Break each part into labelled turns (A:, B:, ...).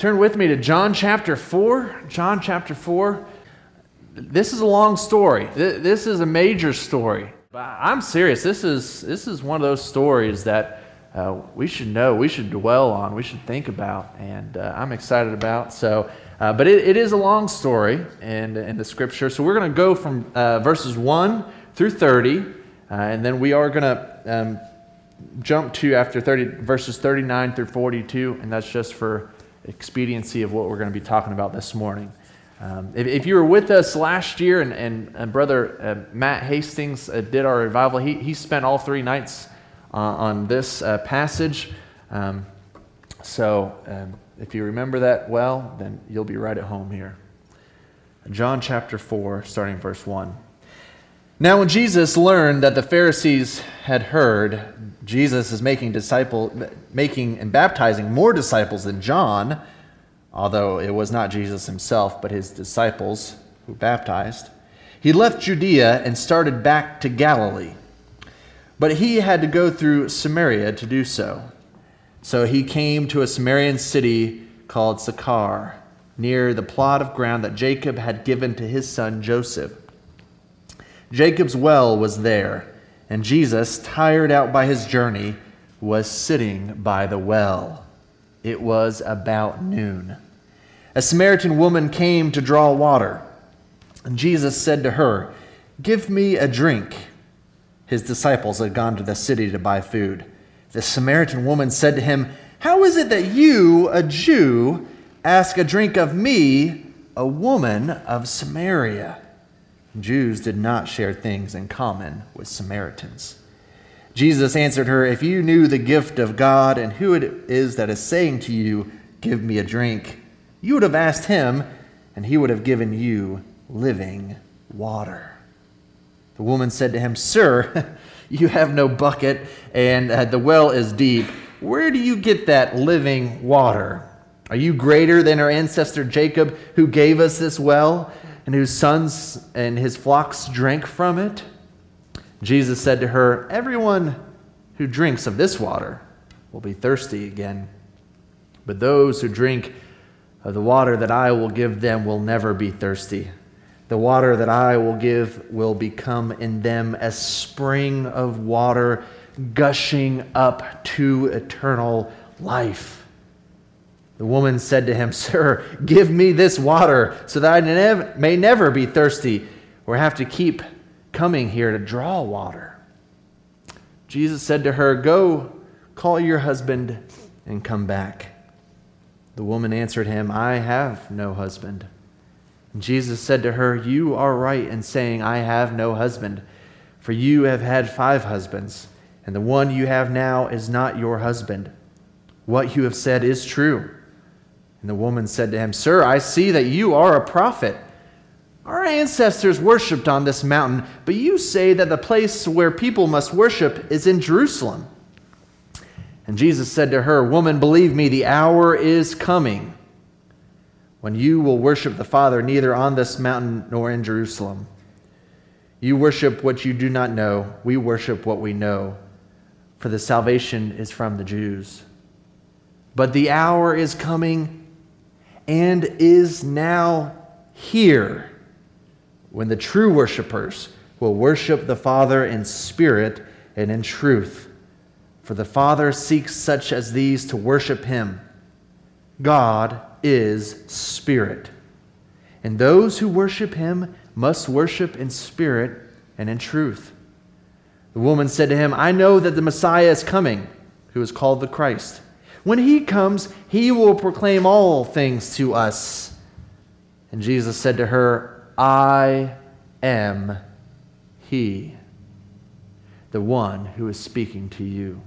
A: Turn with me to John chapter 4. John chapter 4. This is a long story. This is a major story. I'm serious. This is, this is one of those stories that uh, we should know, we should dwell on, we should think about, and uh, I'm excited about. So, uh, but it, it is a long story in, in the scripture. So we're going to go from uh, verses 1 through 30, uh, and then we are going to um, jump to after 30, verses 39 through 42, and that's just for expediency of what we're going to be talking about this morning. Um, if, if, you were with us last year and, and, and Brother uh, Matt Hastings uh, did our revival, he, he spent all three nights uh, on this uh, passage. Um, so um, if you remember that well, then you'll be right at home here. John chapter 4, starting verse 1. Now, when Jesus learned that the Pharisees had heard Jesus is making disciple, making and baptizing more disciples than John, although it was not Jesus himself, but his disciples who baptized, he left Judea and started back to Galilee. But he had to go through Samaria to do so. So he came to a Samaritan city called Sychar, near the plot of ground that Jacob had given to his son Joseph. Jacob's well was there, and Jesus, tired out by his journey, was sitting by the well. It was about noon. A Samaritan woman came to draw water, and Jesus said to her, Give me a drink. His disciples had gone to the city to buy food. The Samaritan woman said to him, How is it that you, a Jew, ask a drink of me, a woman of Samaria? Jews did not share things in common with Samaritans. Jesus answered her, If you knew the gift of God and who it is that is saying to you, Give me a drink, you would have asked him, and he would have given you living water. The woman said to him, Sir, you have no bucket, and uh, the well is deep. Where do you get that living water? Are you greater than our ancestor Jacob, who gave us this well? And whose sons and his flocks drank from it? Jesus said to her, Everyone who drinks of this water will be thirsty again. But those who drink of the water that I will give them will never be thirsty. The water that I will give will become in them a spring of water gushing up to eternal life. The woman said to him, Sir, give me this water so that I nev- may never be thirsty or have to keep coming here to draw water. Jesus said to her, Go, call your husband and come back. The woman answered him, I have no husband. And Jesus said to her, You are right in saying, I have no husband, for you have had five husbands, and the one you have now is not your husband. What you have said is true. And the woman said to him, Sir, I see that you are a prophet. Our ancestors worshipped on this mountain, but you say that the place where people must worship is in Jerusalem. And Jesus said to her, Woman, believe me, the hour is coming when you will worship the Father neither on this mountain nor in Jerusalem. You worship what you do not know, we worship what we know, for the salvation is from the Jews. But the hour is coming and is now here when the true worshipers will worship the Father in spirit and in truth. For the Father seeks such as these to worship him. God is spirit. And those who worship him must worship in spirit and in truth. The woman said to him, I know that the Messiah is coming, who is called the Christ. When he comes, he will proclaim all things to us. And Jesus said to her, I am he, the one who is speaking to you.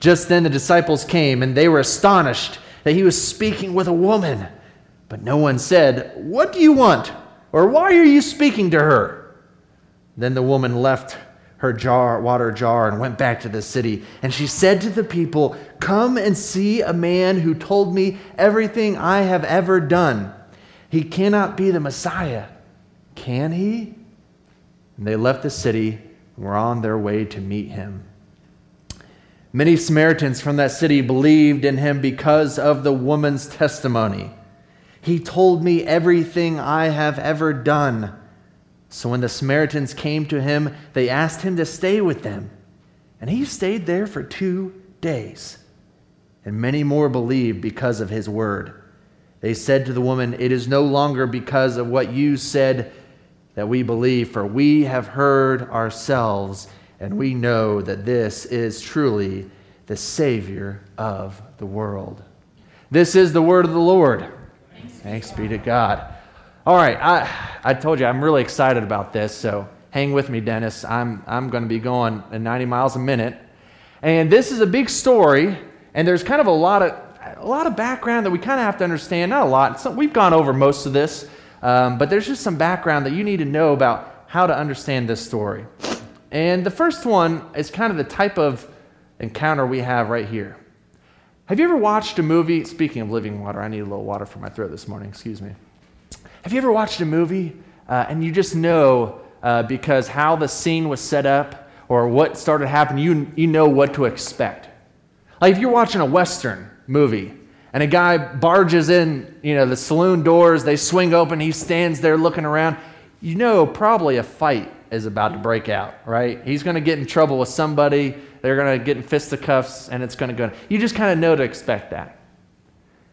A: Just then the disciples came, and they were astonished that he was speaking with a woman. But no one said, What do you want? Or why are you speaking to her? Then the woman left her jar, water jar and went back to the city. And she said to the people, Come and see a man who told me everything I have ever done. He cannot be the Messiah, can he? And they left the city and were on their way to meet him. Many Samaritans from that city believed in him because of the woman's testimony. He told me everything I have ever done. So when the Samaritans came to him, they asked him to stay with them. And he stayed there for two days. And many more believed because of his word. They said to the woman, It is no longer because of what you said that we believe, for we have heard ourselves and we know that this is truly the Savior of the world. This is the word of the Lord. Thanks, be to God. All right, I, I told you I'm really excited about this, so hang with me, Dennis. I'm, I'm going to be going at 90 miles a minute. And this is a big story, and there's kind of a lot of, a lot of background that we kind of have to understand. Not a lot, so we've gone over most of this, um, but there's just some background that you need to know about how to understand this story. And the first one is kind of the type of encounter we have right here. Have you ever watched a movie? Speaking of living water, I need a little water for my throat this morning, excuse me. Have you ever watched a movie uh, and you just know uh, because how the scene was set up or what started happening, you, you know what to expect? Like if you're watching a Western movie and a guy barges in, you know, the saloon doors, they swing open, he stands there looking around, you know probably a fight is about to break out, right? He's going to get in trouble with somebody. They're going to get in fisticuffs, and it's going to go. You just kind of know to expect that.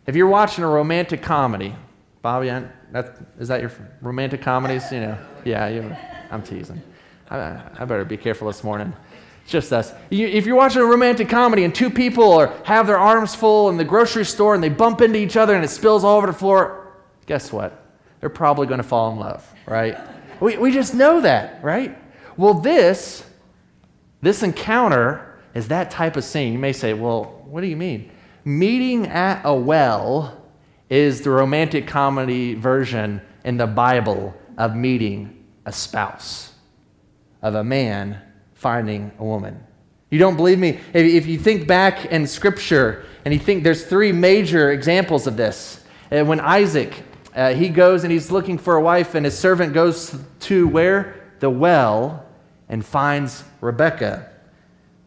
A: If you're watching a romantic comedy, Bobby, that, is that your romantic comedies? You know, yeah, you, I'm teasing. I, I better be careful this morning. Just us. You, if you're watching a romantic comedy and two people are, have their arms full in the grocery store and they bump into each other and it spills all over the floor, guess what? They're probably going to fall in love, right? We, we just know that, right? Well, this, this encounter is that type of scene. You may say, well, what do you mean? Meeting at a well is the romantic comedy version in the Bible of meeting a spouse, of a man finding a woman. You don't believe me? If you think back in Scripture and you think there's three major examples of this. Uh, when Isaac uh, he goes and he's looking for a wife, and his servant goes to where? The well and finds Rebecca.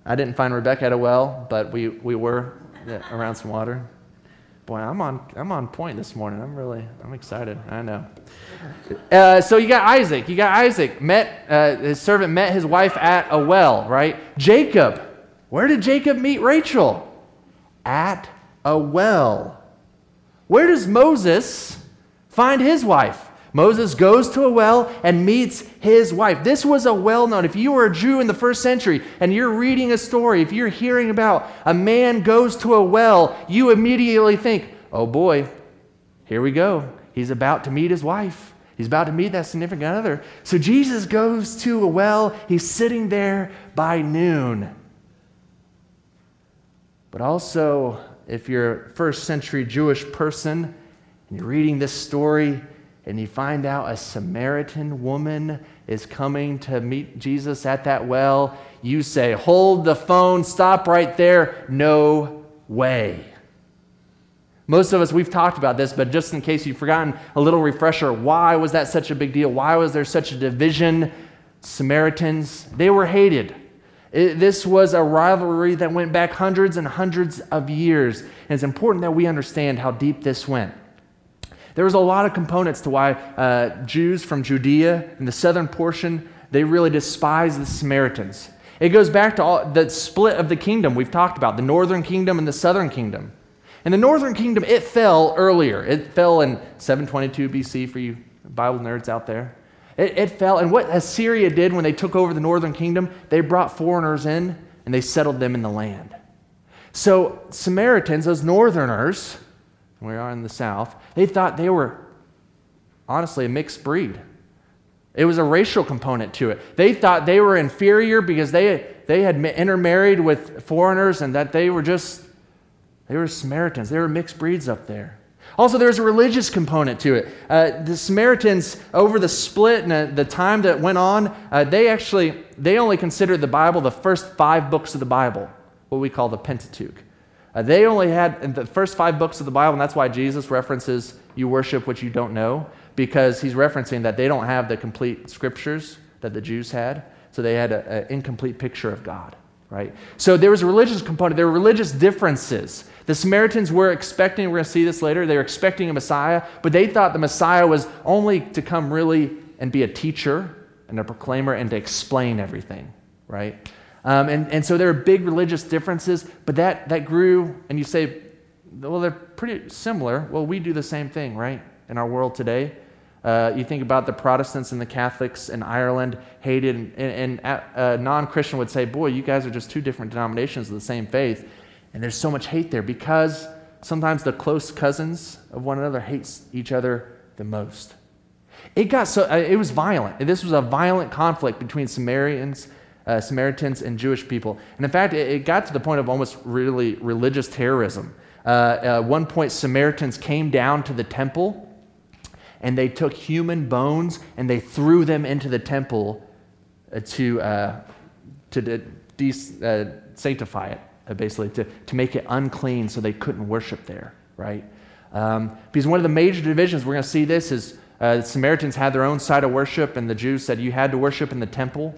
A: I didn't find Rebecca at a well, but we, we were around some water. Boy, I'm on, I'm on point this morning. I'm really, I'm excited. I know. Uh, so you got Isaac. You got Isaac. Met, uh, his servant met his wife at a well, right? Jacob. Where did Jacob meet Rachel? At a well. Where does Moses find his wife. Moses goes to a well and meets his wife. This was a well known, if you were a Jew in the first century and you're reading a story, if you're hearing about a man goes to a well, you immediately think, oh boy, here we go. He's about to meet his wife. He's about to meet that significant other. So Jesus goes to a well. He's sitting there by noon. But also, if you're a first century Jewish person, and you're reading this story, and you find out a Samaritan woman is coming to meet Jesus at that well, you say, Hold the phone, stop right there. No way. Most of us, we've talked about this, but just in case you've forgotten, a little refresher why was that such a big deal? Why was there such a division? Samaritans, they were hated. It, this was a rivalry that went back hundreds and hundreds of years. And it's important that we understand how deep this went. There was a lot of components to why uh, Jews from Judea in the southern portion, they really despised the Samaritans. It goes back to all, the split of the kingdom we've talked about, the northern kingdom and the southern kingdom. And the northern kingdom, it fell earlier. It fell in 722 BC for you Bible nerds out there. It, it fell. And what Assyria did when they took over the northern kingdom, they brought foreigners in and they settled them in the land. So, Samaritans, those northerners, we are in the South, they thought they were honestly a mixed breed. It was a racial component to it. They thought they were inferior because they, they had intermarried with foreigners and that they were just, they were Samaritans. They were mixed breeds up there. Also, there's a religious component to it. Uh, the Samaritans, over the split and uh, the time that went on, uh, they actually, they only considered the Bible the first five books of the Bible, what we call the Pentateuch. Uh, they only had the first five books of the Bible, and that's why Jesus references you worship what you don't know, because he's referencing that they don't have the complete scriptures that the Jews had, so they had an incomplete picture of God, right? So there was a religious component, there were religious differences. The Samaritans were expecting, we're going to see this later, they were expecting a Messiah, but they thought the Messiah was only to come really and be a teacher and a proclaimer and to explain everything, right? Um, and, and so there are big religious differences, but that, that grew, and you say, well, they're pretty similar. Well, we do the same thing, right, in our world today. Uh, you think about the Protestants and the Catholics in Ireland hated, and, and, and a non Christian would say, Boy, you guys are just two different denominations of the same faith. And there's so much hate there because sometimes the close cousins of one another hate each other the most. It got so, uh, it was violent. This was a violent conflict between Samaritans, uh, Samaritans and Jewish people. And in fact, it, it, got to the point of almost really religious terrorism. Uh, at one point, Samaritans came down to the temple and they took human bones and they threw them into the temple uh, to, uh, to de- uh, sanctify it, uh, basically, to, to make it unclean so they couldn't worship there, right? Um, because one of the major divisions, we're going to see this, is uh, the Samaritans had their own side of worship, and the Jews said you had to worship in the temple.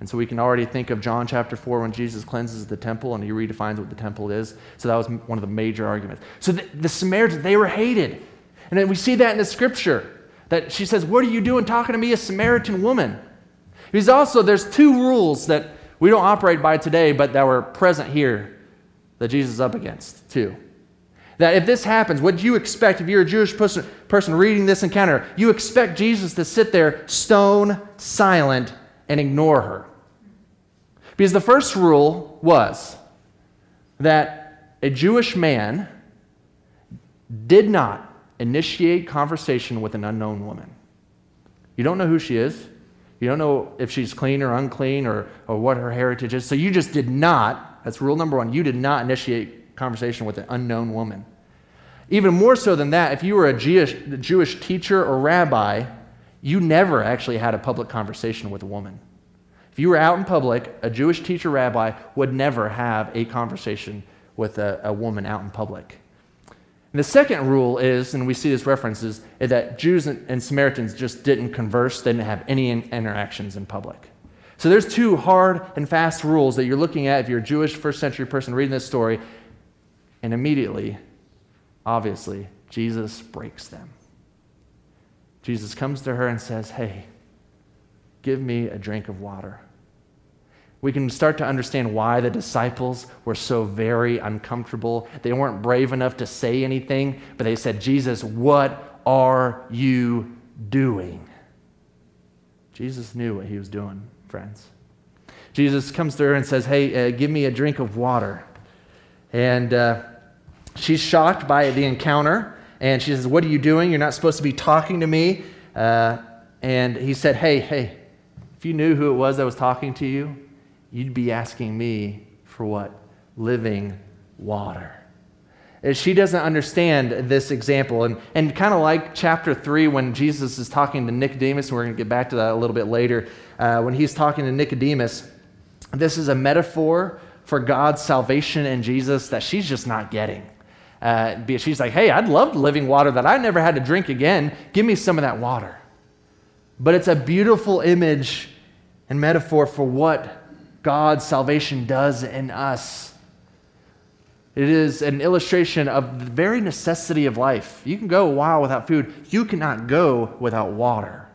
A: And so we can already think of John chapter 4 when Jesus cleanses the temple and he redefines what the temple is. So that was one of the major arguments. So the, the Samaritans, they were hated. And then we see that in the scripture that she says, What are you doing talking to me, a Samaritan woman? Because also, there's two rules that we don't operate by today, but that were present here that Jesus is up against, too. That if this happens, what do you expect if you're a Jewish person, person reading this encounter? You expect Jesus to sit there stone silent and ignore her. Because the first rule was that a Jewish man did not initiate conversation with an unknown woman. You don't know who she is. You don't know if she's clean or unclean or, or what her heritage is. So you just did not, that's rule number one, you did not initiate conversation with an unknown woman. Even more so than that, if you were a Jewish, Jewish teacher or rabbi, you never actually had a public conversation with a woman. You were out in public, a Jewish teacher rabbi would never have a conversation with a, a woman out in public. And the second rule is, and we see this references, is that Jews and, Samaritans just didn't converse, they didn't have any in, interactions in public. So there's two hard and fast rules that you're looking at if you're a Jewish first century person reading this story, and immediately, obviously, Jesus breaks them. Jesus comes to her and says, Hey, Give me a drink of water. We can start to understand why the disciples were so very uncomfortable. They weren't brave enough to say anything, but they said, Jesus, what are you doing? Jesus knew what he was doing, friends. Jesus comes to her and says, Hey, uh, give me a drink of water. And uh, she's shocked by the encounter. And she says, What are you doing? You're not supposed to be talking to me. Uh, and he said, Hey, hey, if you knew who it was that was talking to you, you'd be asking me for what? Living water. She doesn't understand this example. And, and kind of like chapter 3, when Jesus is talking to Nicodemus, and we're going to get back to that a little bit later, uh, when he's talking to Nicodemus, this is a metaphor for God's salvation in Jesus that she's just not getting. Uh, she's like, hey, I'd love living water that I never had to drink again. Give me some of that water. But it's a beautiful image and metaphor for what God's salvation does in us. It is an illustration of the very necessity of life. You can go a while without food, you cannot go without water.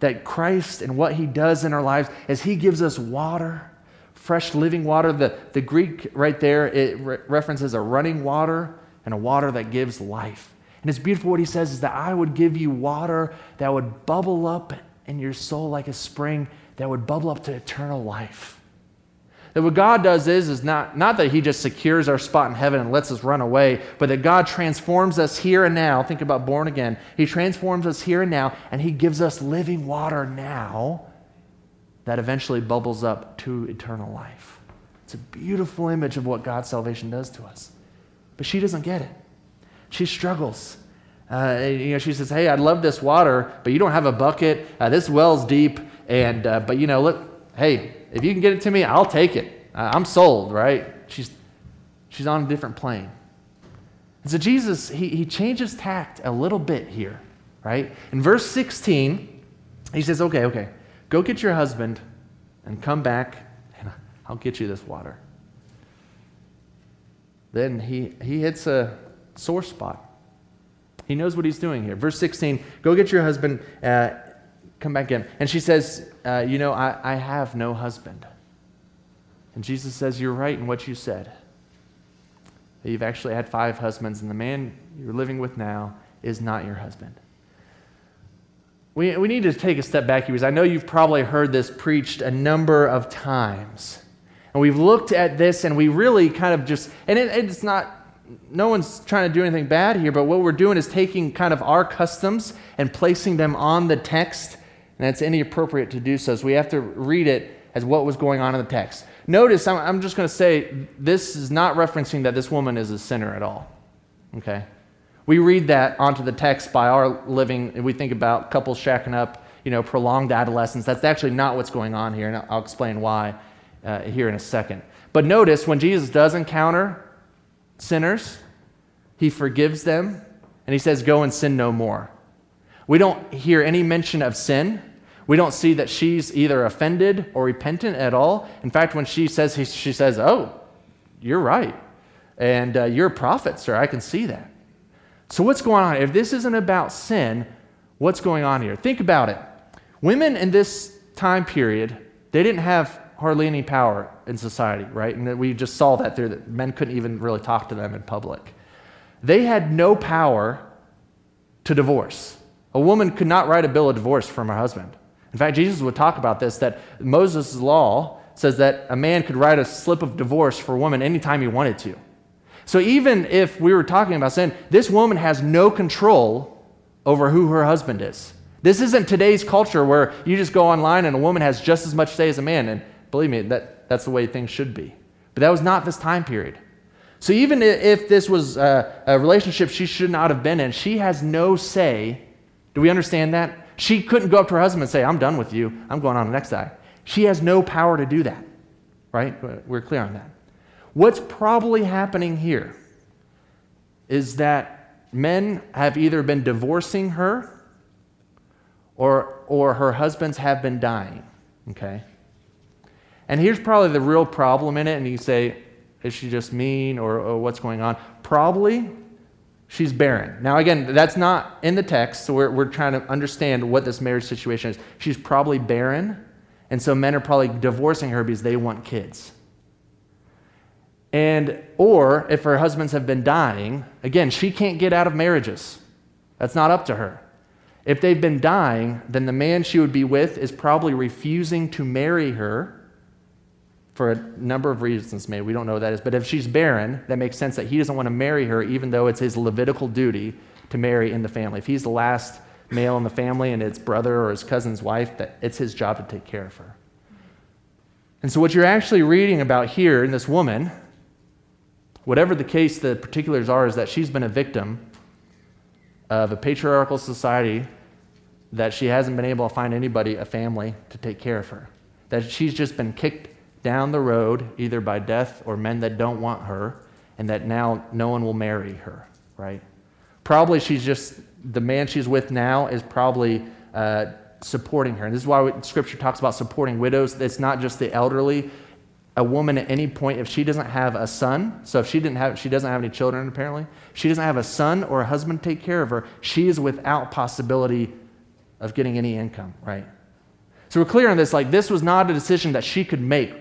A: That Christ and what he does in our lives is he gives us water, fresh living water. The, the Greek right there, it re- references a running water and a water that gives life. And it's beautiful what he says is that I would give you water that would bubble up in your soul like a spring that would bubble up to eternal life. That what God does is, is not, not that He just secures our spot in heaven and lets us run away, but that God transforms us here and now. Think about born again. He transforms us here and now, and He gives us living water now that eventually bubbles up to eternal life. It's a beautiful image of what God's salvation does to us. But she doesn't get it. She struggles. Uh, you know, she says, "Hey, I'd love this water, but you don't have a bucket. Uh, this well's deep, and uh, but you know, look, hey, if you can get it to me, I'll take it. I'm sold, right?" She's she's on a different plane. And so Jesus, he, he changes tact a little bit here, right? In verse 16, he says, "Okay, okay, go get your husband, and come back, and I'll get you this water. Then he, he hits a sore spot. He knows what he's doing here. Verse 16 Go get your husband, uh, come back in. And she says, uh, You know, I, I have no husband. And Jesus says, You're right in what you said. You've actually had five husbands, and the man you're living with now is not your husband. We, we need to take a step back here because I know you've probably heard this preached a number of times. And we've looked at this and we really kind of just, and it, it's not, no one's trying to do anything bad here, but what we're doing is taking kind of our customs and placing them on the text, and it's inappropriate to do so. So we have to read it as what was going on in the text. Notice, I'm, I'm just going to say, this is not referencing that this woman is a sinner at all. Okay? We read that onto the text by our living, we think about couples shacking up, you know, prolonged adolescence. That's actually not what's going on here, and I'll explain why uh, here in a second. But notice when Jesus does encounter sinners, he forgives them, and he says, Go and sin no more. We don't hear any mention of sin. We don't see that she's either offended or repentant at all. In fact, when she says, she says, Oh, you're right. And uh, you're a prophet, sir. I can see that. So, what's going on? If this isn't about sin, what's going on here? Think about it. Women in this time period, they didn't have hardly any power in society, right? And we just saw that there, that men couldn't even really talk to them in public. They had no power to divorce. A woman could not write a bill of divorce from her husband. In fact, Jesus would talk about this that Moses' law says that a man could write a slip of divorce for a woman anytime he wanted to. So even if we were talking about sin, this woman has no control over who her husband is. This isn't today's culture where you just go online and a woman has just as much say as a man. And believe me, that, that's the way things should be. But that was not this time period. So even if this was a, a relationship she should not have been in, she has no say. Do we understand that? She couldn't go up to her husband and say, I'm done with you. I'm going on to the next guy. She has no power to do that. Right? We're clear on that. What's probably happening here is that men have either been divorcing her or, or her husbands have been dying. Okay? And here's probably the real problem in it. And you say, is she just mean or, or what's going on? Probably she's barren. Now, again, that's not in the text, so we're, we're trying to understand what this marriage situation is. She's probably barren, and so men are probably divorcing her because they want kids. And, or if her husbands have been dying, again, she can't get out of marriages. That's not up to her. If they've been dying, then the man she would be with is probably refusing to marry her for a number of reasons, maybe. We don't know what that is. But if she's barren, that makes sense that he doesn't want to marry her, even though it's his Levitical duty to marry in the family. If he's the last male in the family and it's brother or his cousin's wife, that it's his job to take care of her. And so, what you're actually reading about here in this woman Whatever the case, the particulars are, is that she's been a victim of a patriarchal society that she hasn't been able to find anybody, a family, to take care of her. That she's just been kicked down the road, either by death or men that don't want her, and that now no one will marry her, right? Probably she's just, the man she's with now is probably uh, supporting her. And this is why Scripture talks about supporting widows. It's not just the elderly, a woman at any point if she doesn't have a son so if she didn't have she doesn't have any children apparently she doesn't have a son or a husband to take care of her she is without possibility of getting any income right so we're clear on this like this was not a decision that she could make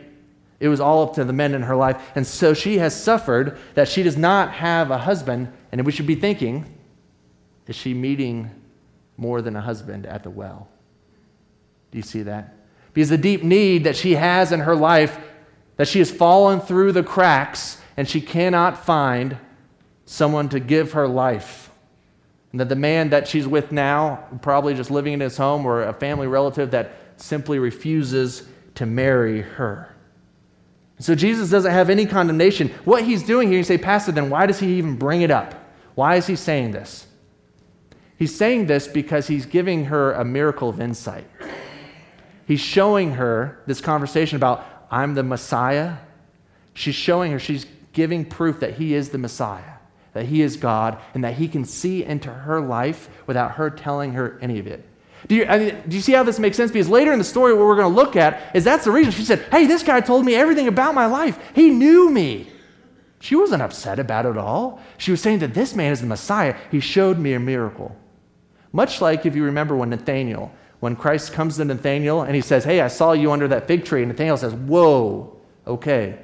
A: it was all up to the men in her life and so she has suffered that she does not have a husband and we should be thinking is she meeting more than a husband at the well do you see that because the deep need that she has in her life that she has fallen through the cracks and she cannot find someone to give her life. And that the man that she's with now, probably just living in his home, or a family relative that simply refuses to marry her. So Jesus doesn't have any condemnation. What he's doing here, you say, Pastor, then why does he even bring it up? Why is he saying this? He's saying this because he's giving her a miracle of insight. He's showing her this conversation about I'm the Messiah. She's showing her, she's giving proof that he is the Messiah, that he is God, and that he can see into her life without her telling her any of it. Do you, I mean, do you see how this makes sense? Because later in the story, what we're going to look at is that's the reason. She said, Hey, this guy told me everything about my life. He knew me. She wasn't upset about it all. She was saying that this man is the Messiah. He showed me a miracle. Much like if you remember when Nathaniel, when Christ comes to Nathaniel and he says, Hey, I saw you under that fig tree. And Nathaniel says, Whoa, okay,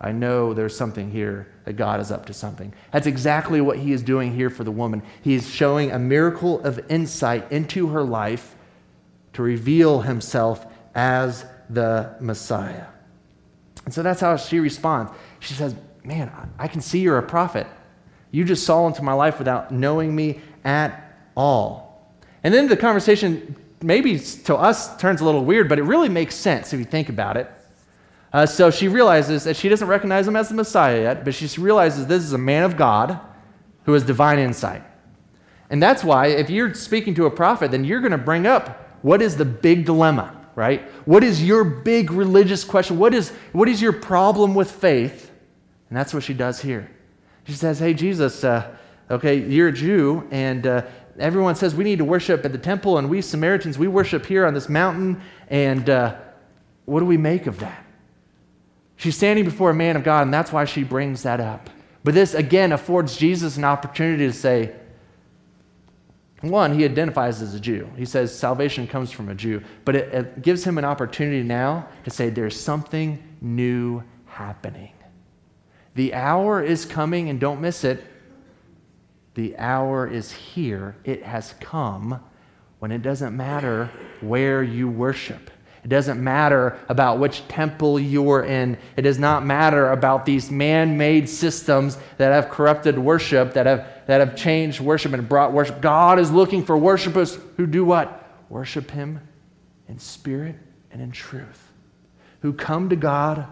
A: I know there's something here that God is up to something. That's exactly what he is doing here for the woman. He is showing a miracle of insight into her life to reveal himself as the Messiah. And so that's how she responds. She says, Man, I can see you're a prophet. You just saw into my life without knowing me at all. And then the conversation, maybe to us, turns a little weird, but it really makes sense if you think about it. Uh, so she realizes that she doesn't recognize him as the Messiah yet, but she realizes this is a man of God who has divine insight. And that's why, if you're speaking to a prophet, then you're going to bring up what is the big dilemma, right? What is your big religious question? What is, what is your problem with faith? And that's what she does here. She says, Hey, Jesus, uh, okay, you're a Jew, and uh, everyone says we need to worship at the temple, and we Samaritans, we worship here on this mountain, and uh, what do we make of that? She's standing before a man of God, and that's why she brings that up. But this, again, affords Jesus an opportunity to say, one, he identifies as a Jew. He says salvation comes from a Jew. But it, it gives him an opportunity now to say there's something new happening. The hour is coming, and don't miss it. The hour is here. It has come when it doesn't matter where you worship. It doesn't matter about which temple you're in. It does not matter about these man made systems that have corrupted worship, that have, that have changed worship and brought worship. God is looking for worshipers who do what? Worship Him in spirit and in truth, who come to God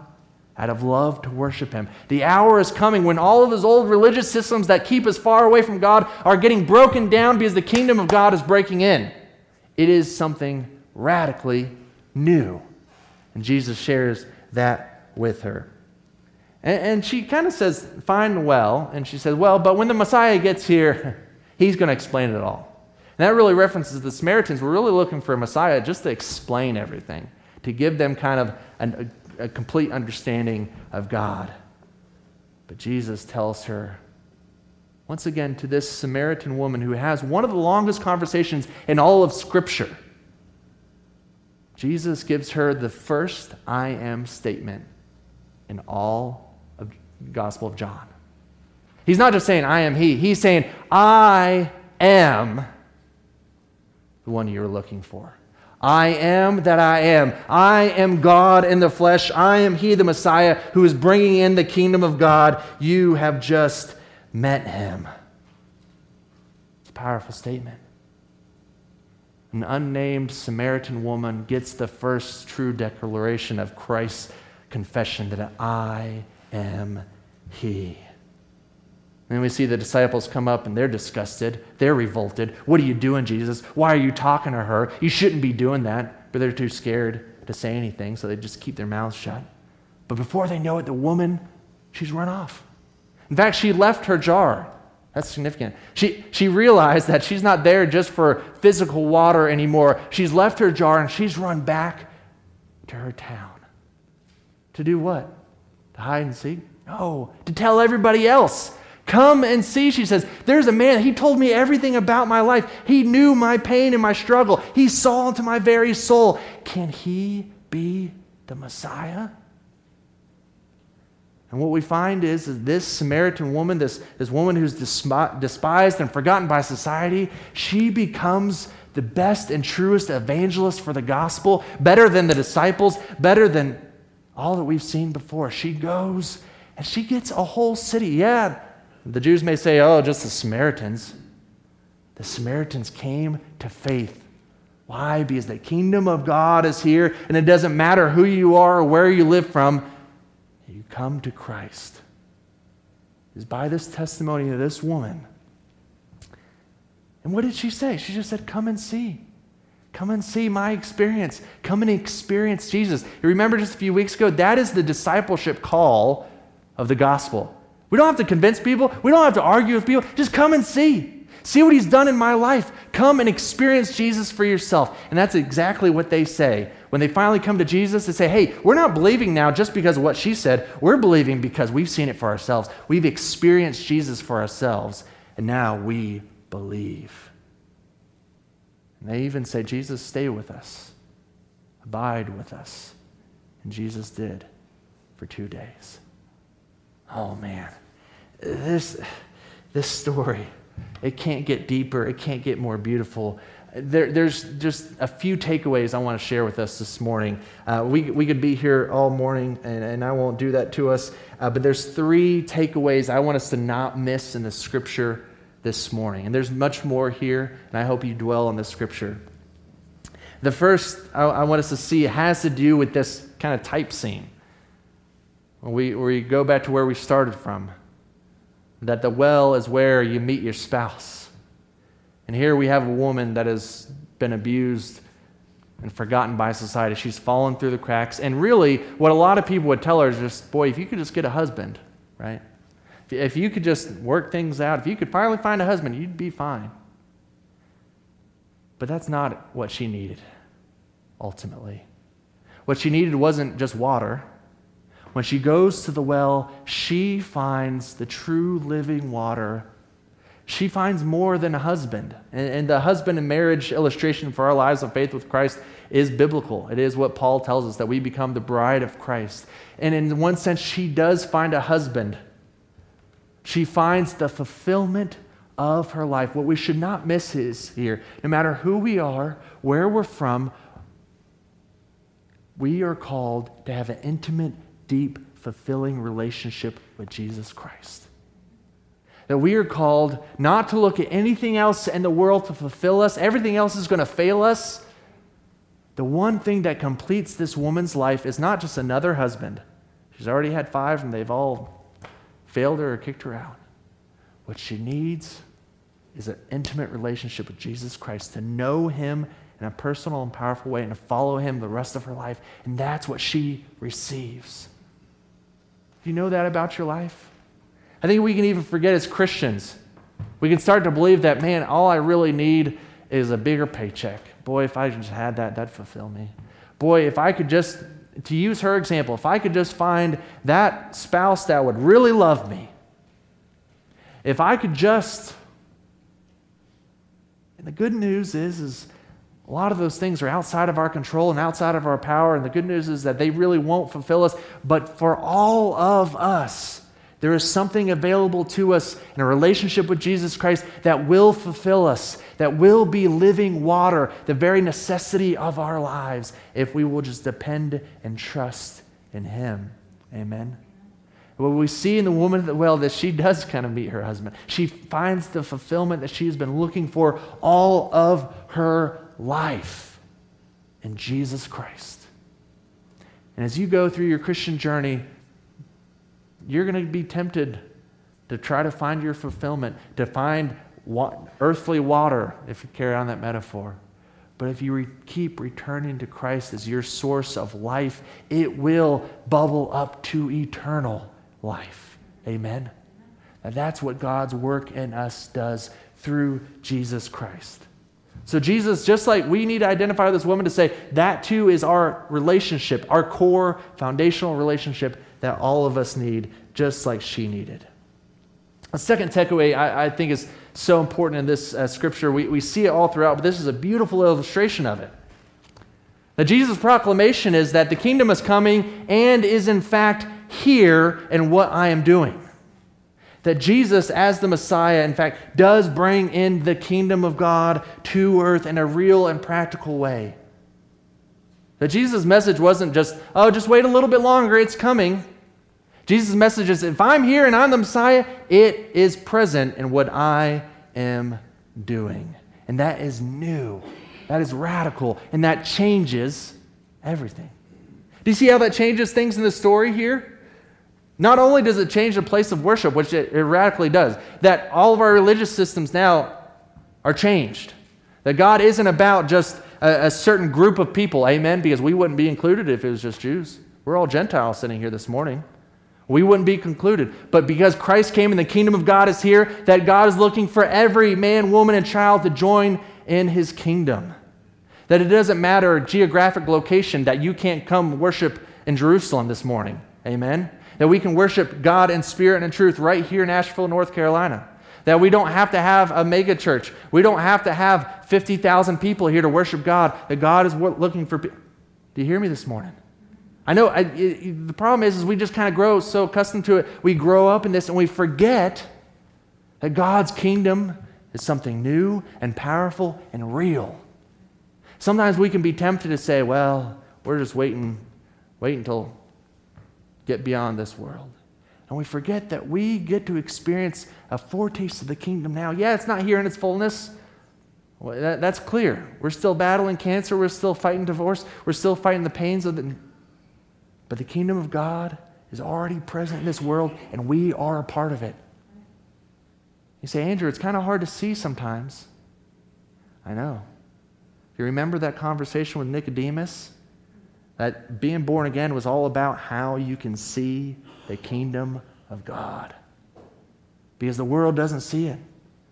A: out of love to worship Him. The hour is coming when all of those old religious systems that keep us far away from God are getting broken down because the kingdom of God is breaking in. It is something radically new. And Jesus shares that with her. And, and she kind of says, Fine, well. And she says, Well, but when the Messiah gets here, he's going to explain it all. And that really references the Samaritans were really looking for a Messiah just to explain everything, to give them kind of an, a, a complete understanding of God. But Jesus tells her, once again, to this Samaritan woman who has one of the longest conversations in all of Scripture Jesus gives her the first I am statement in all of the Gospel of John. He's not just saying, I am He. He's saying, I am the one you're looking for. I am that I am. I am God in the flesh. I am He, the Messiah, who is bringing in the kingdom of God. You have just met Him. It's a powerful statement an unnamed Samaritan woman gets the first true declaration of Christ's confession that I am He. And we see the disciples come up and they're disgusted. They're revolted. What are you doing, Jesus? Why are you talking to her? You shouldn't be doing that. But they're too scared to say anything, so they just keep their mouths shut. But before they know it, the woman, she's run off. In fact, she left her jar. That's significant. She, she realized that she's not there just for physical water anymore. She's left her jar and she's run back to her town. To do what? To hide and seek? No, to tell everybody else. Come and see, she says. There's a man, he told me everything about my life. He knew my pain and my struggle. He saw into my very soul. Can he be the Messiah? And what we find is, is this Samaritan woman, this, this woman who's despised and forgotten by society, she becomes the best and truest evangelist for the gospel, better than the disciples, better than all that we've seen before. She goes and she gets a whole city. Yeah, the Jews may say, oh, just the Samaritans. The Samaritans came to faith. Why? Because the kingdom of God is here, and it doesn't matter who you are or where you live from you come to Christ is by this testimony of this woman. And what did she say? She just said, Come and see. Come and see my experience. Come and experience Jesus. You remember just a few weeks ago? That is the discipleship call of the gospel. We don't have to convince people, we don't have to argue with people. Just come and see. See what he's done in my life. Come and experience Jesus for yourself. And that's exactly what they say. When they finally come to Jesus, they say, Hey, we're not believing now just because of what she said. We're believing because we've seen it for ourselves. We've experienced Jesus for ourselves. And now we believe. And they even say, Jesus, stay with us, abide with us. And Jesus did for two days. Oh, man. This, this story, it can't get deeper, it can't get more beautiful. There, there's just a few takeaways I want to share with us this morning. Uh, we, we could be here all morning, and, and I won't do that to us, uh, but there's three takeaways I want us to not miss in the scripture this morning. And there's much more here, and I hope you dwell on the scripture. The first I, I want us to see has to do with this kind of type scene. We, we go back to where we started from, that the well is where you meet your spouse. And here we have a woman that has been abused and forgotten by society. She's fallen through the cracks. And really, what a lot of people would tell her is just, boy, if you could just get a husband, right? If you could just work things out, if you could finally find a husband, you'd be fine. But that's not what she needed, ultimately. What she needed wasn't just water. When she goes to the well, she finds the true living water. She finds more than a husband. And, and, the husband and marriage illustration for our lives of faith with Christ is biblical. It is what Paul tells us that we become the bride of Christ. And in one sense, she does find a husband. She finds the fulfillment of her life. What we should not miss is here no matter who we are, where we're from, we are called to have an intimate, deep, fulfilling relationship with Jesus Christ. That we are called not to look at anything else in the world to fulfill us, everything else is going to fail us. The one thing that completes this woman's life is not just another husband. She's already had five and they've all failed her or kicked her out. What she needs is an intimate relationship with Jesus Christ, to know Him in a personal and powerful way, and to follow Him the rest of her life. And that's what she receives. Do you know that about your life? I think we can even forget as Christians. We can start to believe that, man, all I really need is a bigger paycheck. Boy, if I just had that, that'd fulfill me. Boy, if I could just, to use her example, if I could just find that spouse that would really love me, if I could just and the good news is, is a lot of those things are outside of our control and outside of our power. And the good news is that they really won't fulfill us. But for all of us, there is something available to us in a relationship with Jesus Christ that will fulfill us, that will be living water, the very necessity of our lives, if we will just depend and trust in Him. Amen. What we see in the woman at the well that she does kind of meet her husband. She finds the fulfillment that she has been looking for all of her life in Jesus Christ. And as you go through your Christian journey, you're going to be tempted to try to find your fulfillment, to find earthly water, if you carry on that metaphor. But if you re- keep returning to Christ as your source of life, it will bubble up to eternal life. Amen? And that's what God's work in us does through Jesus Christ. So, Jesus, just like we need to identify this woman to say, that too is our relationship, our core foundational relationship that all of us need, just like she needed. A second takeaway I, I think is so important in this uh, scripture. We, we see it all throughout, but this is a beautiful illustration of it. That Jesus' proclamation is that the kingdom is coming and is in fact here in what I am doing. That Jesus, as the Messiah, in fact, does bring in the kingdom of God to earth in a real and practical way. That Jesus' message wasn't just, oh, just wait a little bit longer, it's coming. Jesus' message is, if I'm here and I'm the Messiah, it is present in what I am doing. And that is new, that is radical, and that changes everything. Do you see how that changes things in the story here? Not only does it change the place of worship, which it, it radically does, that all of our religious systems now are changed. That God isn't about just a, a, certain group of people, amen, because we wouldn't be included if it was just Jews. We're all Gentiles sitting here this morning. We wouldn't be concluded. But because Christ came and the kingdom of God is here, that God is looking for every man, woman, and child to join in his kingdom. That it doesn't matter geographic location that you can't come worship in Jerusalem this morning. Amen. That we can worship God in spirit and in truth right here in Asheville, North Carolina. That we don't have to have a mega church. We don't have to have 50,000 people here to worship God. That God is looking for people. Do you hear me this morning? I know I, it, the problem is, is we just kind of grow so accustomed to it. We grow up in this and we forget that God's kingdom is something new and powerful and real. Sometimes we can be tempted to say, well, we're just waiting, wait until get beyond this world. And we forget that we get to experience a foretaste of the kingdom now. Yeah, it's not here in its fullness. Well, that, that's clear. We're still battling cancer. We're still fighting divorce. We're still fighting the pains of the. But the kingdom of God is already present in this world, and we are a part of it. You say, Andrew, it's kind of hard to see sometimes. I know. You remember that conversation with Nicodemus? That being born again was all about how you can see the kingdom of God. Because the world doesn't see it.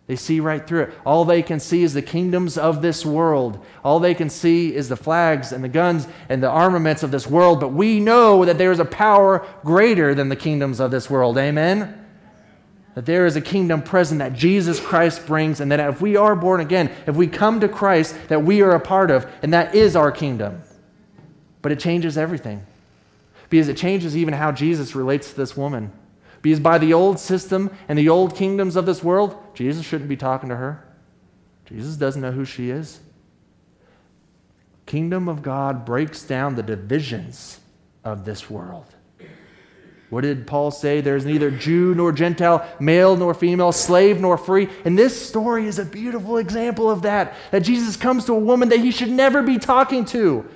A: They see right through it. All they can see is the kingdoms of this world. All they can see is the flags and the guns and the armaments of this world. But we know that there is a power greater than the kingdoms of this world. Amen? That there is a kingdom present that Jesus Christ brings, and that if we are born again, if we come to Christ, that we are a part of, and that is our kingdom. But it changes everything because it changes even how Jesus relates to this woman. Because by the old system and the old kingdoms of this world, Jesus shouldn't be talking to her. Jesus doesn't know who she is. Kingdom of God breaks down the divisions of this world. What did Paul say? There's neither Jew nor Gentile, male nor female, slave nor free. And this story is a beautiful example of that. That Jesus comes to a woman that he should never be talking to.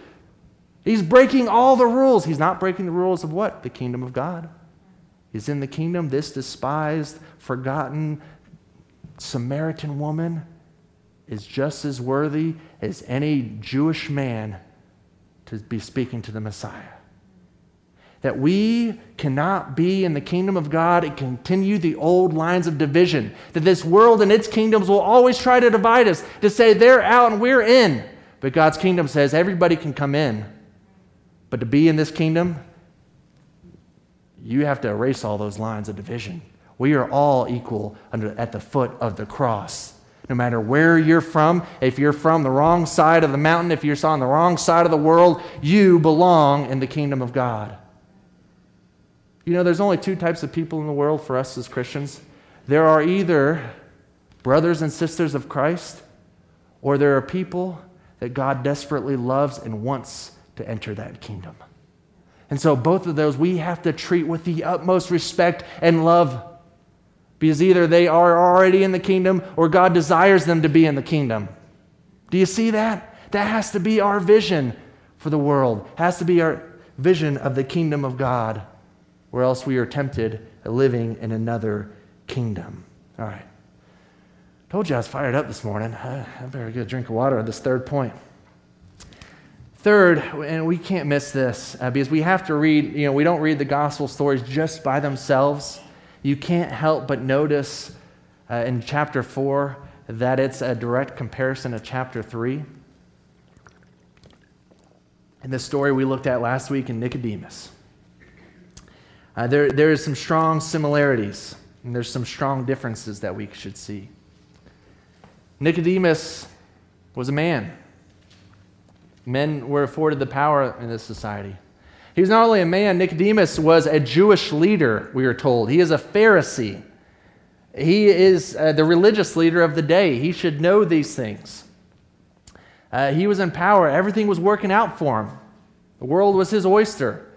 A: He's breaking all the rules. He's not breaking the rules of what? The kingdom of God. He's in the kingdom. This despised, forgotten Samaritan woman is just as worthy as any Jewish man to be speaking to the Messiah. That we cannot be in the kingdom of God and continue the old lines of division. That this world and its kingdoms will always try to divide us, to say they're out and we're in. But God's kingdom says everybody can come in but to be in this kingdom, you have to erase all those lines of division. We are all equal under, at the foot of the cross. No matter where you're from, if you're from the wrong side of the mountain, if you're on the wrong side of the world, you belong in the kingdom of God. You know, there's only two types of people in the world for us as Christians. There are either brothers and sisters of Christ, or there are people that God desperately loves and wants to enter that kingdom. And so, both of those we have to treat with the utmost respect and love because either they are already in the kingdom or God desires them to be in the kingdom. Do you see that? That has to be our vision for the world, it has to be our vision of the kingdom of God, or else we are tempted at living in another kingdom. All right. Told you I was fired up this morning. Uh, I better get a drink of water on this third point. Third, and we can't miss this uh, because we have to read, you know, we don't read the gospel stories just by themselves. You can't help but notice uh, in chapter 4 that it's a direct comparison to chapter 3. In the story we looked at last week in Nicodemus, uh, there, there is some strong similarities and there's some strong differences that we should see. Nicodemus was a man. Men were afforded the power in this society. He was not only a man, Nicodemus was a Jewish leader, we are told. He is a Pharisee. He is uh, the religious leader of the day. He should know these things. Uh, he was in power, everything was working out for him. The world was his oyster.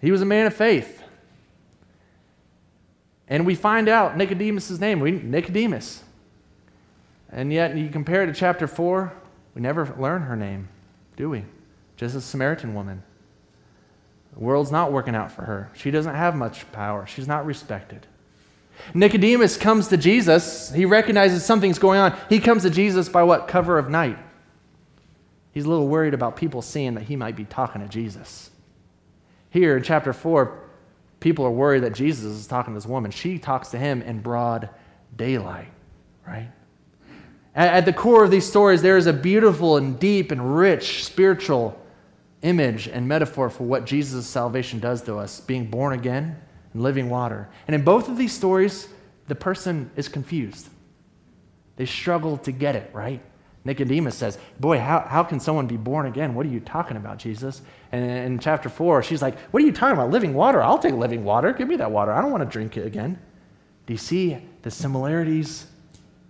A: He was a man of faith. And we find out Nicodemus' name, we, Nicodemus. And yet, you compare it to chapter 4, we never learn her name do we? Just a Samaritan woman. The world's not working out for her. She doesn't have much power, she's not respected. Nicodemus comes to Jesus. He recognizes something's going on. He comes to Jesus by what? Cover of night. He's a little worried about people seeing that he might be talking to Jesus. Here in chapter 4, people are worried that Jesus is talking to this woman. She talks to him in broad daylight, right? At, the core of these stories, there is a beautiful and deep and rich spiritual image and metaphor for what Jesus' salvation does to us being born again and living water. And in both of these stories, the person is confused. They struggle to get it, right? Nicodemus says, Boy, how, how can someone be born again? What are you talking about, Jesus? And in chapter 4, she's like, What are you talking about? Living water? I'll take living water. Give me that water. I don't want to drink it again. Do you see the similarities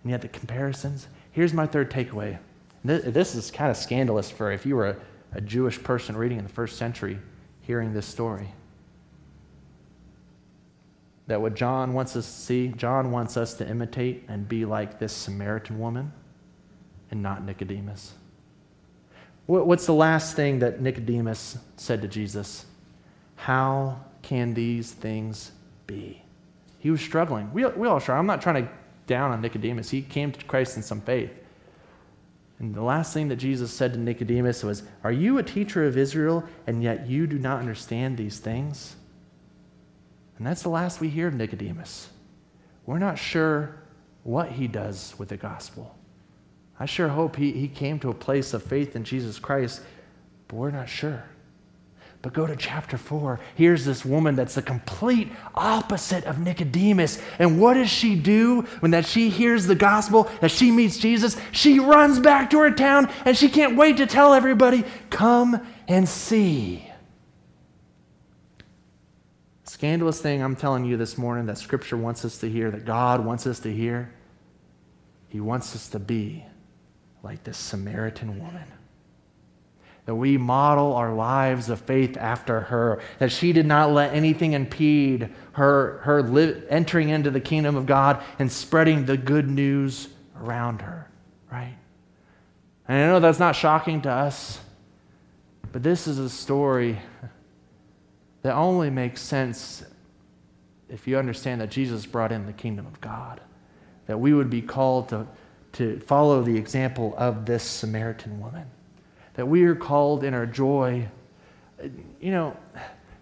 A: and yet the comparisons? Here's my third takeaway. This is kind of scandalous for if you were a, a Jewish person reading in the first century hearing this story. That what John wants us to see, John wants us to imitate and be like this Samaritan woman and not Nicodemus. What's the last thing that Nicodemus said to Jesus? How can these things be? He was struggling. We, we all struggle. I'm not trying to down on Nicodemus. He came to Christ in some faith. And the last thing that Jesus said to Nicodemus was, Are you a teacher of Israel, and yet you do not understand these things? And that's the last we hear of Nicodemus. We're not sure what he does with the gospel. I sure hope he, he came to a place of faith in Jesus Christ, but we're not sure. But go to chapter 4. Here's this woman that's the complete opposite of Nicodemus. And what does she do when that she hears the gospel, that she meets Jesus? She runs back to her town and she can't wait to tell everybody, come and see. Scandalous thing I'm telling you this morning that scripture wants us to hear, that God wants us to hear. He wants us to be like this Samaritan woman. That we model our lives of faith after her. That she did not let anything impede her, her li- entering into the kingdom of God and spreading the good news around her, right? And I know that's not shocking to us, but this is a story that only makes sense if you understand that Jesus brought in the kingdom of God. That we would be called to to follow the example of this Samaritan woman. That we are called in our joy. You know,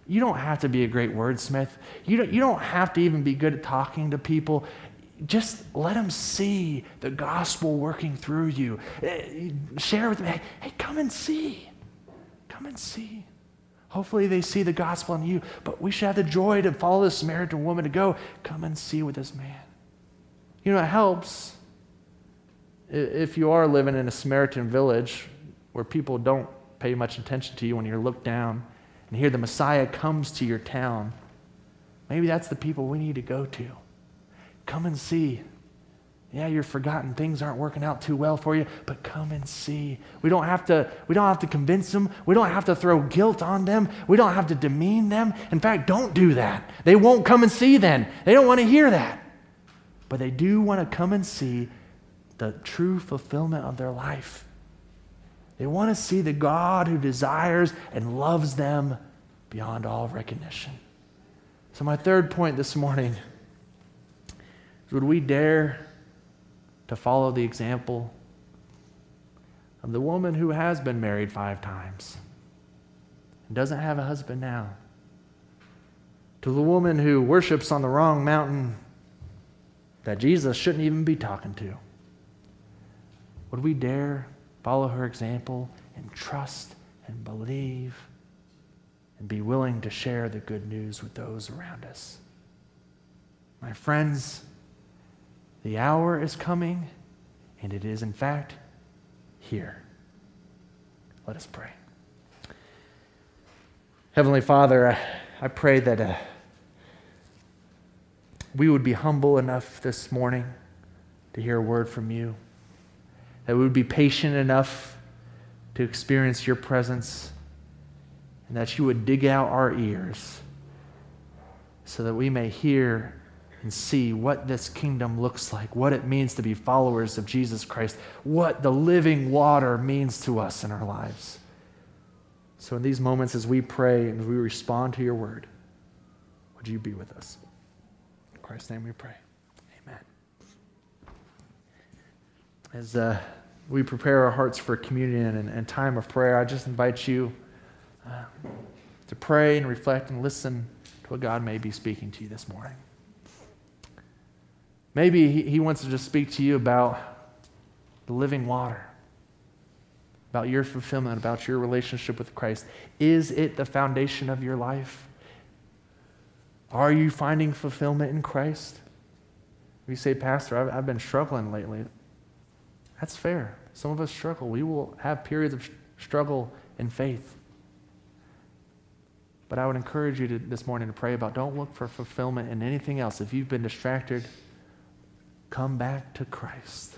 A: you don't have to be a great wordsmith. You don't, you don't have to even be good at talking to people. Just let them see the gospel working through you. Eh, share with them, hey, hey, come and see. Come and see. Hopefully they see the gospel in you, but we should have the joy to follow this Samaritan woman to go, come and see with this man. You know, it helps if you are living in a Samaritan village where people don't pay much attention to you when you're looked down and hear the Messiah comes to your town, maybe that's the people we need to go to. Come and see. Yeah, you're forgotten. Things aren't working out too well for you, but come and see. We don't have to, we don't have to convince them. We don't have to throw guilt on them. We don't have to demean them. In fact, don't do that. They won't come and see then. They don't want to hear that. But they do want to come and see the true fulfillment of their life. They want to see the God who desires and loves them beyond all recognition. So, my third point this morning is would we dare to follow the example of the woman who has been married five times and doesn't have a husband now? To the woman who worships on the wrong mountain that Jesus shouldn't even be talking to? Would we dare follow her example and trust and believe and be willing to share the good news with those around us? My friends, the hour is coming, and it is, in fact, here. Let us pray. Heavenly Father, I pray that uh, we would be humble enough this morning to hear a word from you that we would be patient enough to experience your presence, and that you would dig out our ears so that we may hear and see what this kingdom looks like, what it means to be followers of Jesus Christ, what the living water means to us in our lives. So, in these moments, as we pray and we respond to your word, would you be with us? In Christ's name we pray. As uh, we prepare our hearts for communion and, and, time of prayer, I just invite you uh, to pray and reflect and listen to what God may be speaking to you this morning. Maybe he, he wants to just speak to you about the living water, about your fulfillment, about your relationship with Christ? Is it the foundation of your life? Are you finding fulfillment in Christ? You say, Pastor, I've, I've been struggling lately. That's fair. Some of us struggle. We will have periods of struggle in faith. But I would encourage you to, this morning to pray about don't look for fulfillment in anything else. If you've been distracted, come back to Christ.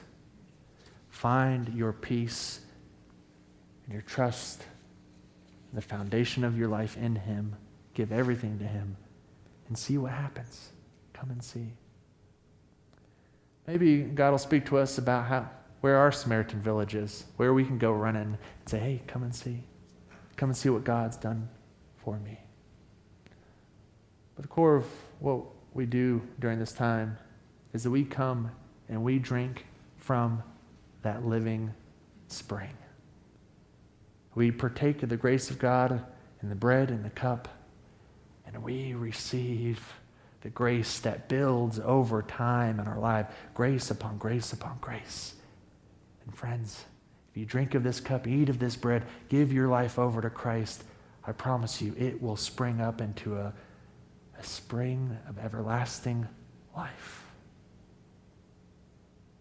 A: Find your peace and your trust, the foundation of your life in Him. Give everything to Him and see what happens. Come and see. Maybe God will speak to us about how, where our Samaritan village is, where we can go running and say, hey, come and see. Come and see what God's done for me. But the core of what we do during this time is that we come and we drink from that living spring. We partake of the grace of God in the bread and the cup, and we receive the grace that builds over time in our life grace upon grace upon grace. And friends, if you drink of this cup, eat of this bread, give your life over to Christ, I promise you it will spring up into a a spring of everlasting life.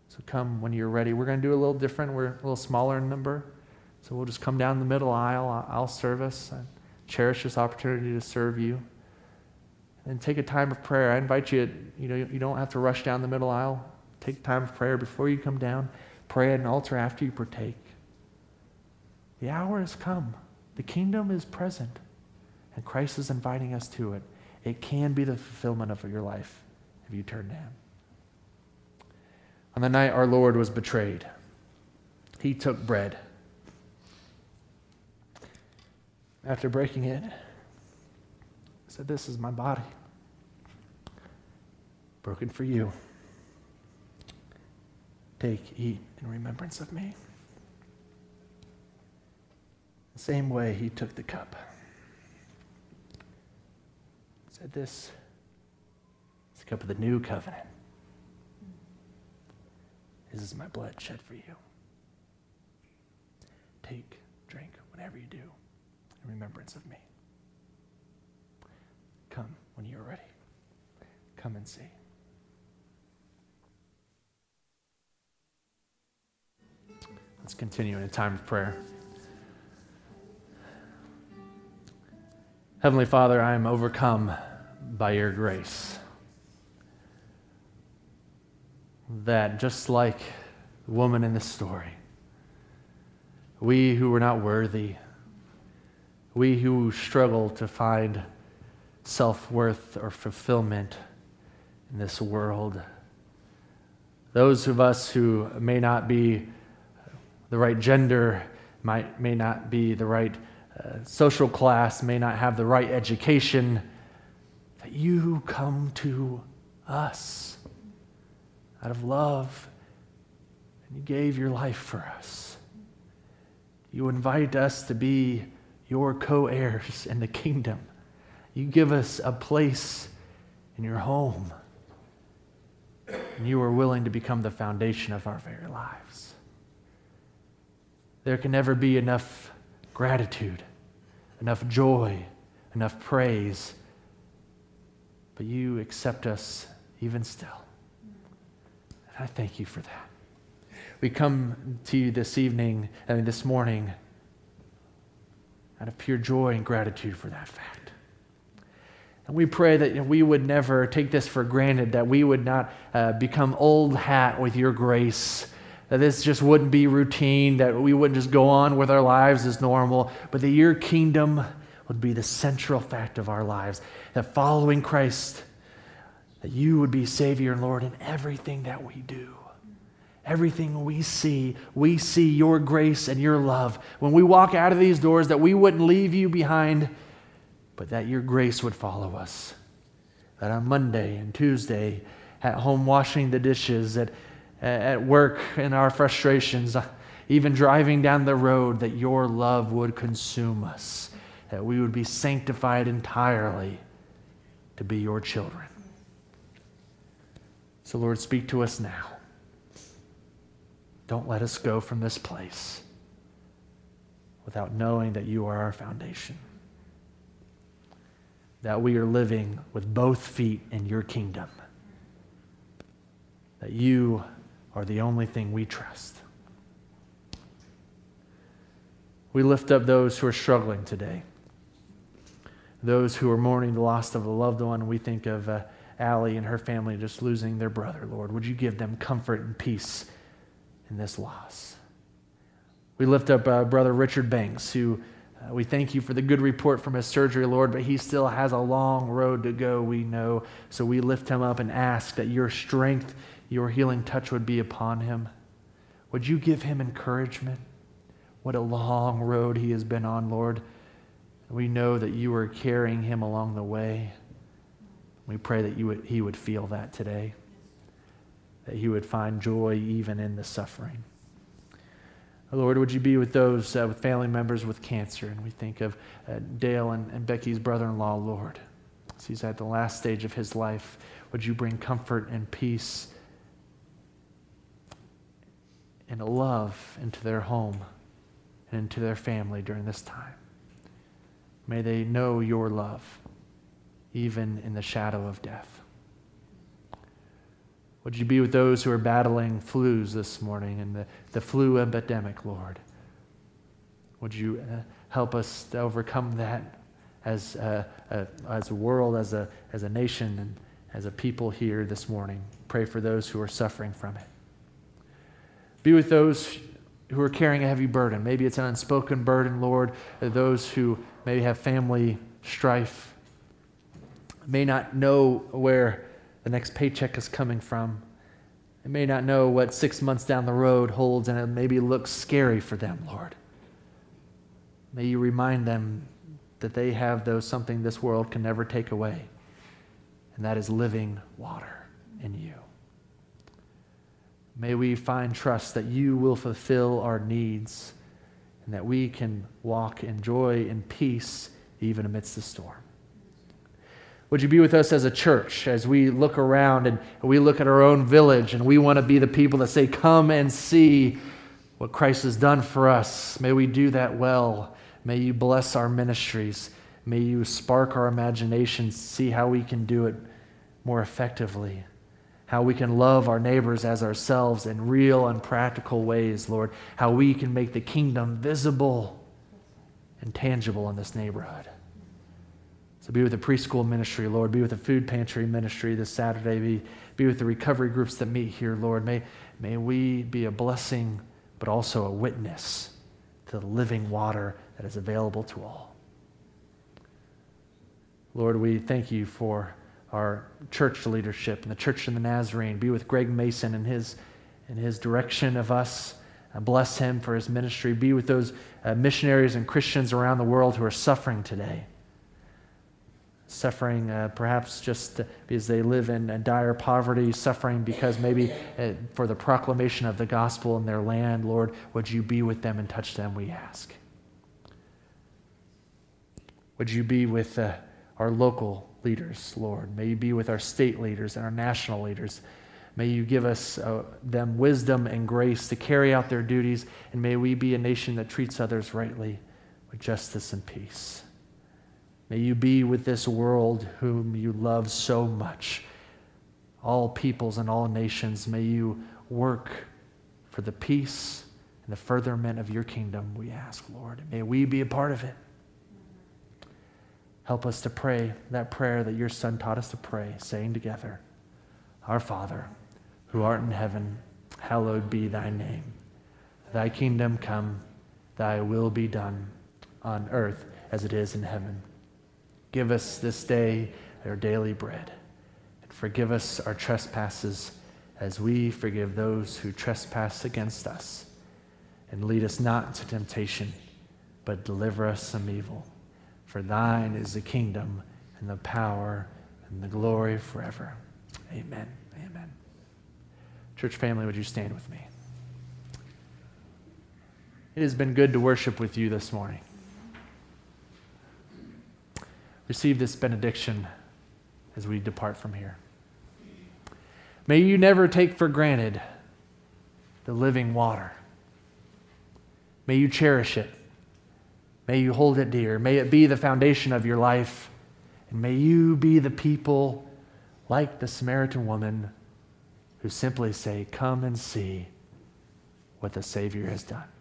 A: So come when you're ready. We're going to do a little different. We're a little smaller in number. So we'll just come down the middle aisle. I'll serve us. I cherish this opportunity to serve you. And take a time of prayer. I invite you, you know, you don't have to rush down the middle aisle. Take time of prayer before you come down. Pray at an altar after you partake. The hour has come. The kingdom is present. And Christ is inviting us to it. It can be the fulfillment of your life if you turn to Him. On the night our Lord was betrayed, He took bread. After breaking it, He said, This is my body, broken for you. Take, eat in remembrance of me. The same way, He took the cup said this is the cup of the new covenant. This is my blood shed for you. Take, drink, whatever you do, in remembrance of me. Come when you are ready. Come and see. Let's continue in a time of prayer. Heavenly Father, I am overcome by your grace. That just like the woman in this story, we who were not worthy, we who struggle to find self worth or fulfillment in this world, those of us who may not be the right gender, might, may not be the right uh, social class, may not have the right education, that you come to us out of love and you gave your life for us. You invite us to be your co heirs in the kingdom. You give us a place in your home. And you are willing to become the foundation of our very lives. There can never be enough gratitude, enough joy, enough praise. But you accept us even still. And I thank you for that. We come to you this evening, I mean, this morning, out of pure joy and gratitude for that fact. And we pray that we would never take this for granted, that we would not uh, become old hat with your grace that this just wouldn't be routine, that we wouldn't just go on with our lives as normal, but that your kingdom would be the central fact of our lives. That following Christ, that you would be Savior and Lord in everything that we do. Everything we see, we see your grace and your love. When we walk out of these doors, that we wouldn't leave you behind, but that your grace would follow us. That on Monday and Tuesday, at home washing the dishes, that at work in our frustrations, uh, even driving down the road, that your love would consume us, that we would be sanctified entirely to be your children. So, Lord, speak to us now. Don't let us go from this place without knowing that you are our foundation. That we are living with both feet in your kingdom. That you are the only thing we trust. We lift up those who are struggling today, those who are mourning the loss of a loved one. We think of uh, Allie and her family just losing their brother, Lord. Would you give them comfort and peace in this loss? We lift up uh, Brother Richard Banks, who uh, we thank you for the good report from his surgery, Lord, but he still has a long road to go, we know. So we lift him up and ask that your strength, your healing touch would be upon him. Would you give him encouragement? What a long road he has been on, Lord. We know that you are carrying him along the way. We pray that you would, he would feel that today, that he would find joy even in the suffering. Lord, would you be with those uh, with family members with cancer? And we think of uh, Dale and, and Becky's brother in law, Lord. As he's at the last stage of his life, would you bring comfort and peace and love into their home and into their family during this time? May they know your love, even in the shadow of death. Would you be with those who are battling flus this morning and the, the flu epidemic, Lord? Would you uh, help us to overcome that as a, a, as a world, as a, as a nation, and as a people here this morning? Pray for those who are suffering from it. Be with those who are carrying a heavy burden. Maybe it's an unspoken burden, Lord. Those who maybe have family strife, may not know where the next paycheck is coming from. They may not know what six months down the road holds, and it maybe looks scary for them, Lord. May you remind them that they have those something this world can never take away, and that is living water in you. May we find trust that you will fulfill our needs and that we can walk in joy and peace even amidst the storm. Would you be with us as a church as we look around and we look at our own village and we want to be the people that say, Come and see what Christ has done for us? May we do that well. May you bless our ministries. May you spark our imaginations, see how we can do it more effectively, how we can love our neighbors as ourselves in real and practical ways, Lord, how we can make the kingdom visible and tangible in this neighborhood. So be with the preschool ministry, Lord. Be with the food pantry ministry this Saturday. Be, be with the recovery groups that meet here, Lord. May, may we be a blessing, but also a witness to the living water that is available to all. Lord, we thank you for our church leadership and the Church of the Nazarene. Be with Greg Mason and his, and his direction of us. And bless him for his ministry. Be with those uh, missionaries and Christians around the world who are suffering today suffering uh, perhaps just because they live in, in dire poverty, suffering because maybe uh, for the proclamation of the gospel in their land. Lord, would you be with them and touch them, we ask. Would you be with uh, our local leaders, Lord? May you be with our state leaders and our national leaders. May you give us uh, them wisdom and grace to carry out their duties, and may we be a nation that treats others rightly with justice and peace. May you be with this world whom you love so much. All peoples and all nations, may you work for the peace and the furtherment of your kingdom, we ask, Lord. May we be a part of it. Help us to pray that prayer that your Son taught us to pray, saying together, Our Father, who art in heaven, hallowed be thy name. Thy kingdom come, thy will be done, on earth as it is in heaven. Give us this day our daily bread, and forgive us our trespasses as we forgive those who trespass against us. And lead us not into temptation, but deliver us from evil. For thine is the kingdom and the power and the glory forever. Amen. Amen. Church family, would you stand with me? It has been good to worship with you this morning receive this benediction as we depart from here. May you never take for granted the living water. May you cherish it. May you hold it dear. May it be the foundation of your life. And may you be the people like the Samaritan woman who simply say, Come and see what the Savior has done.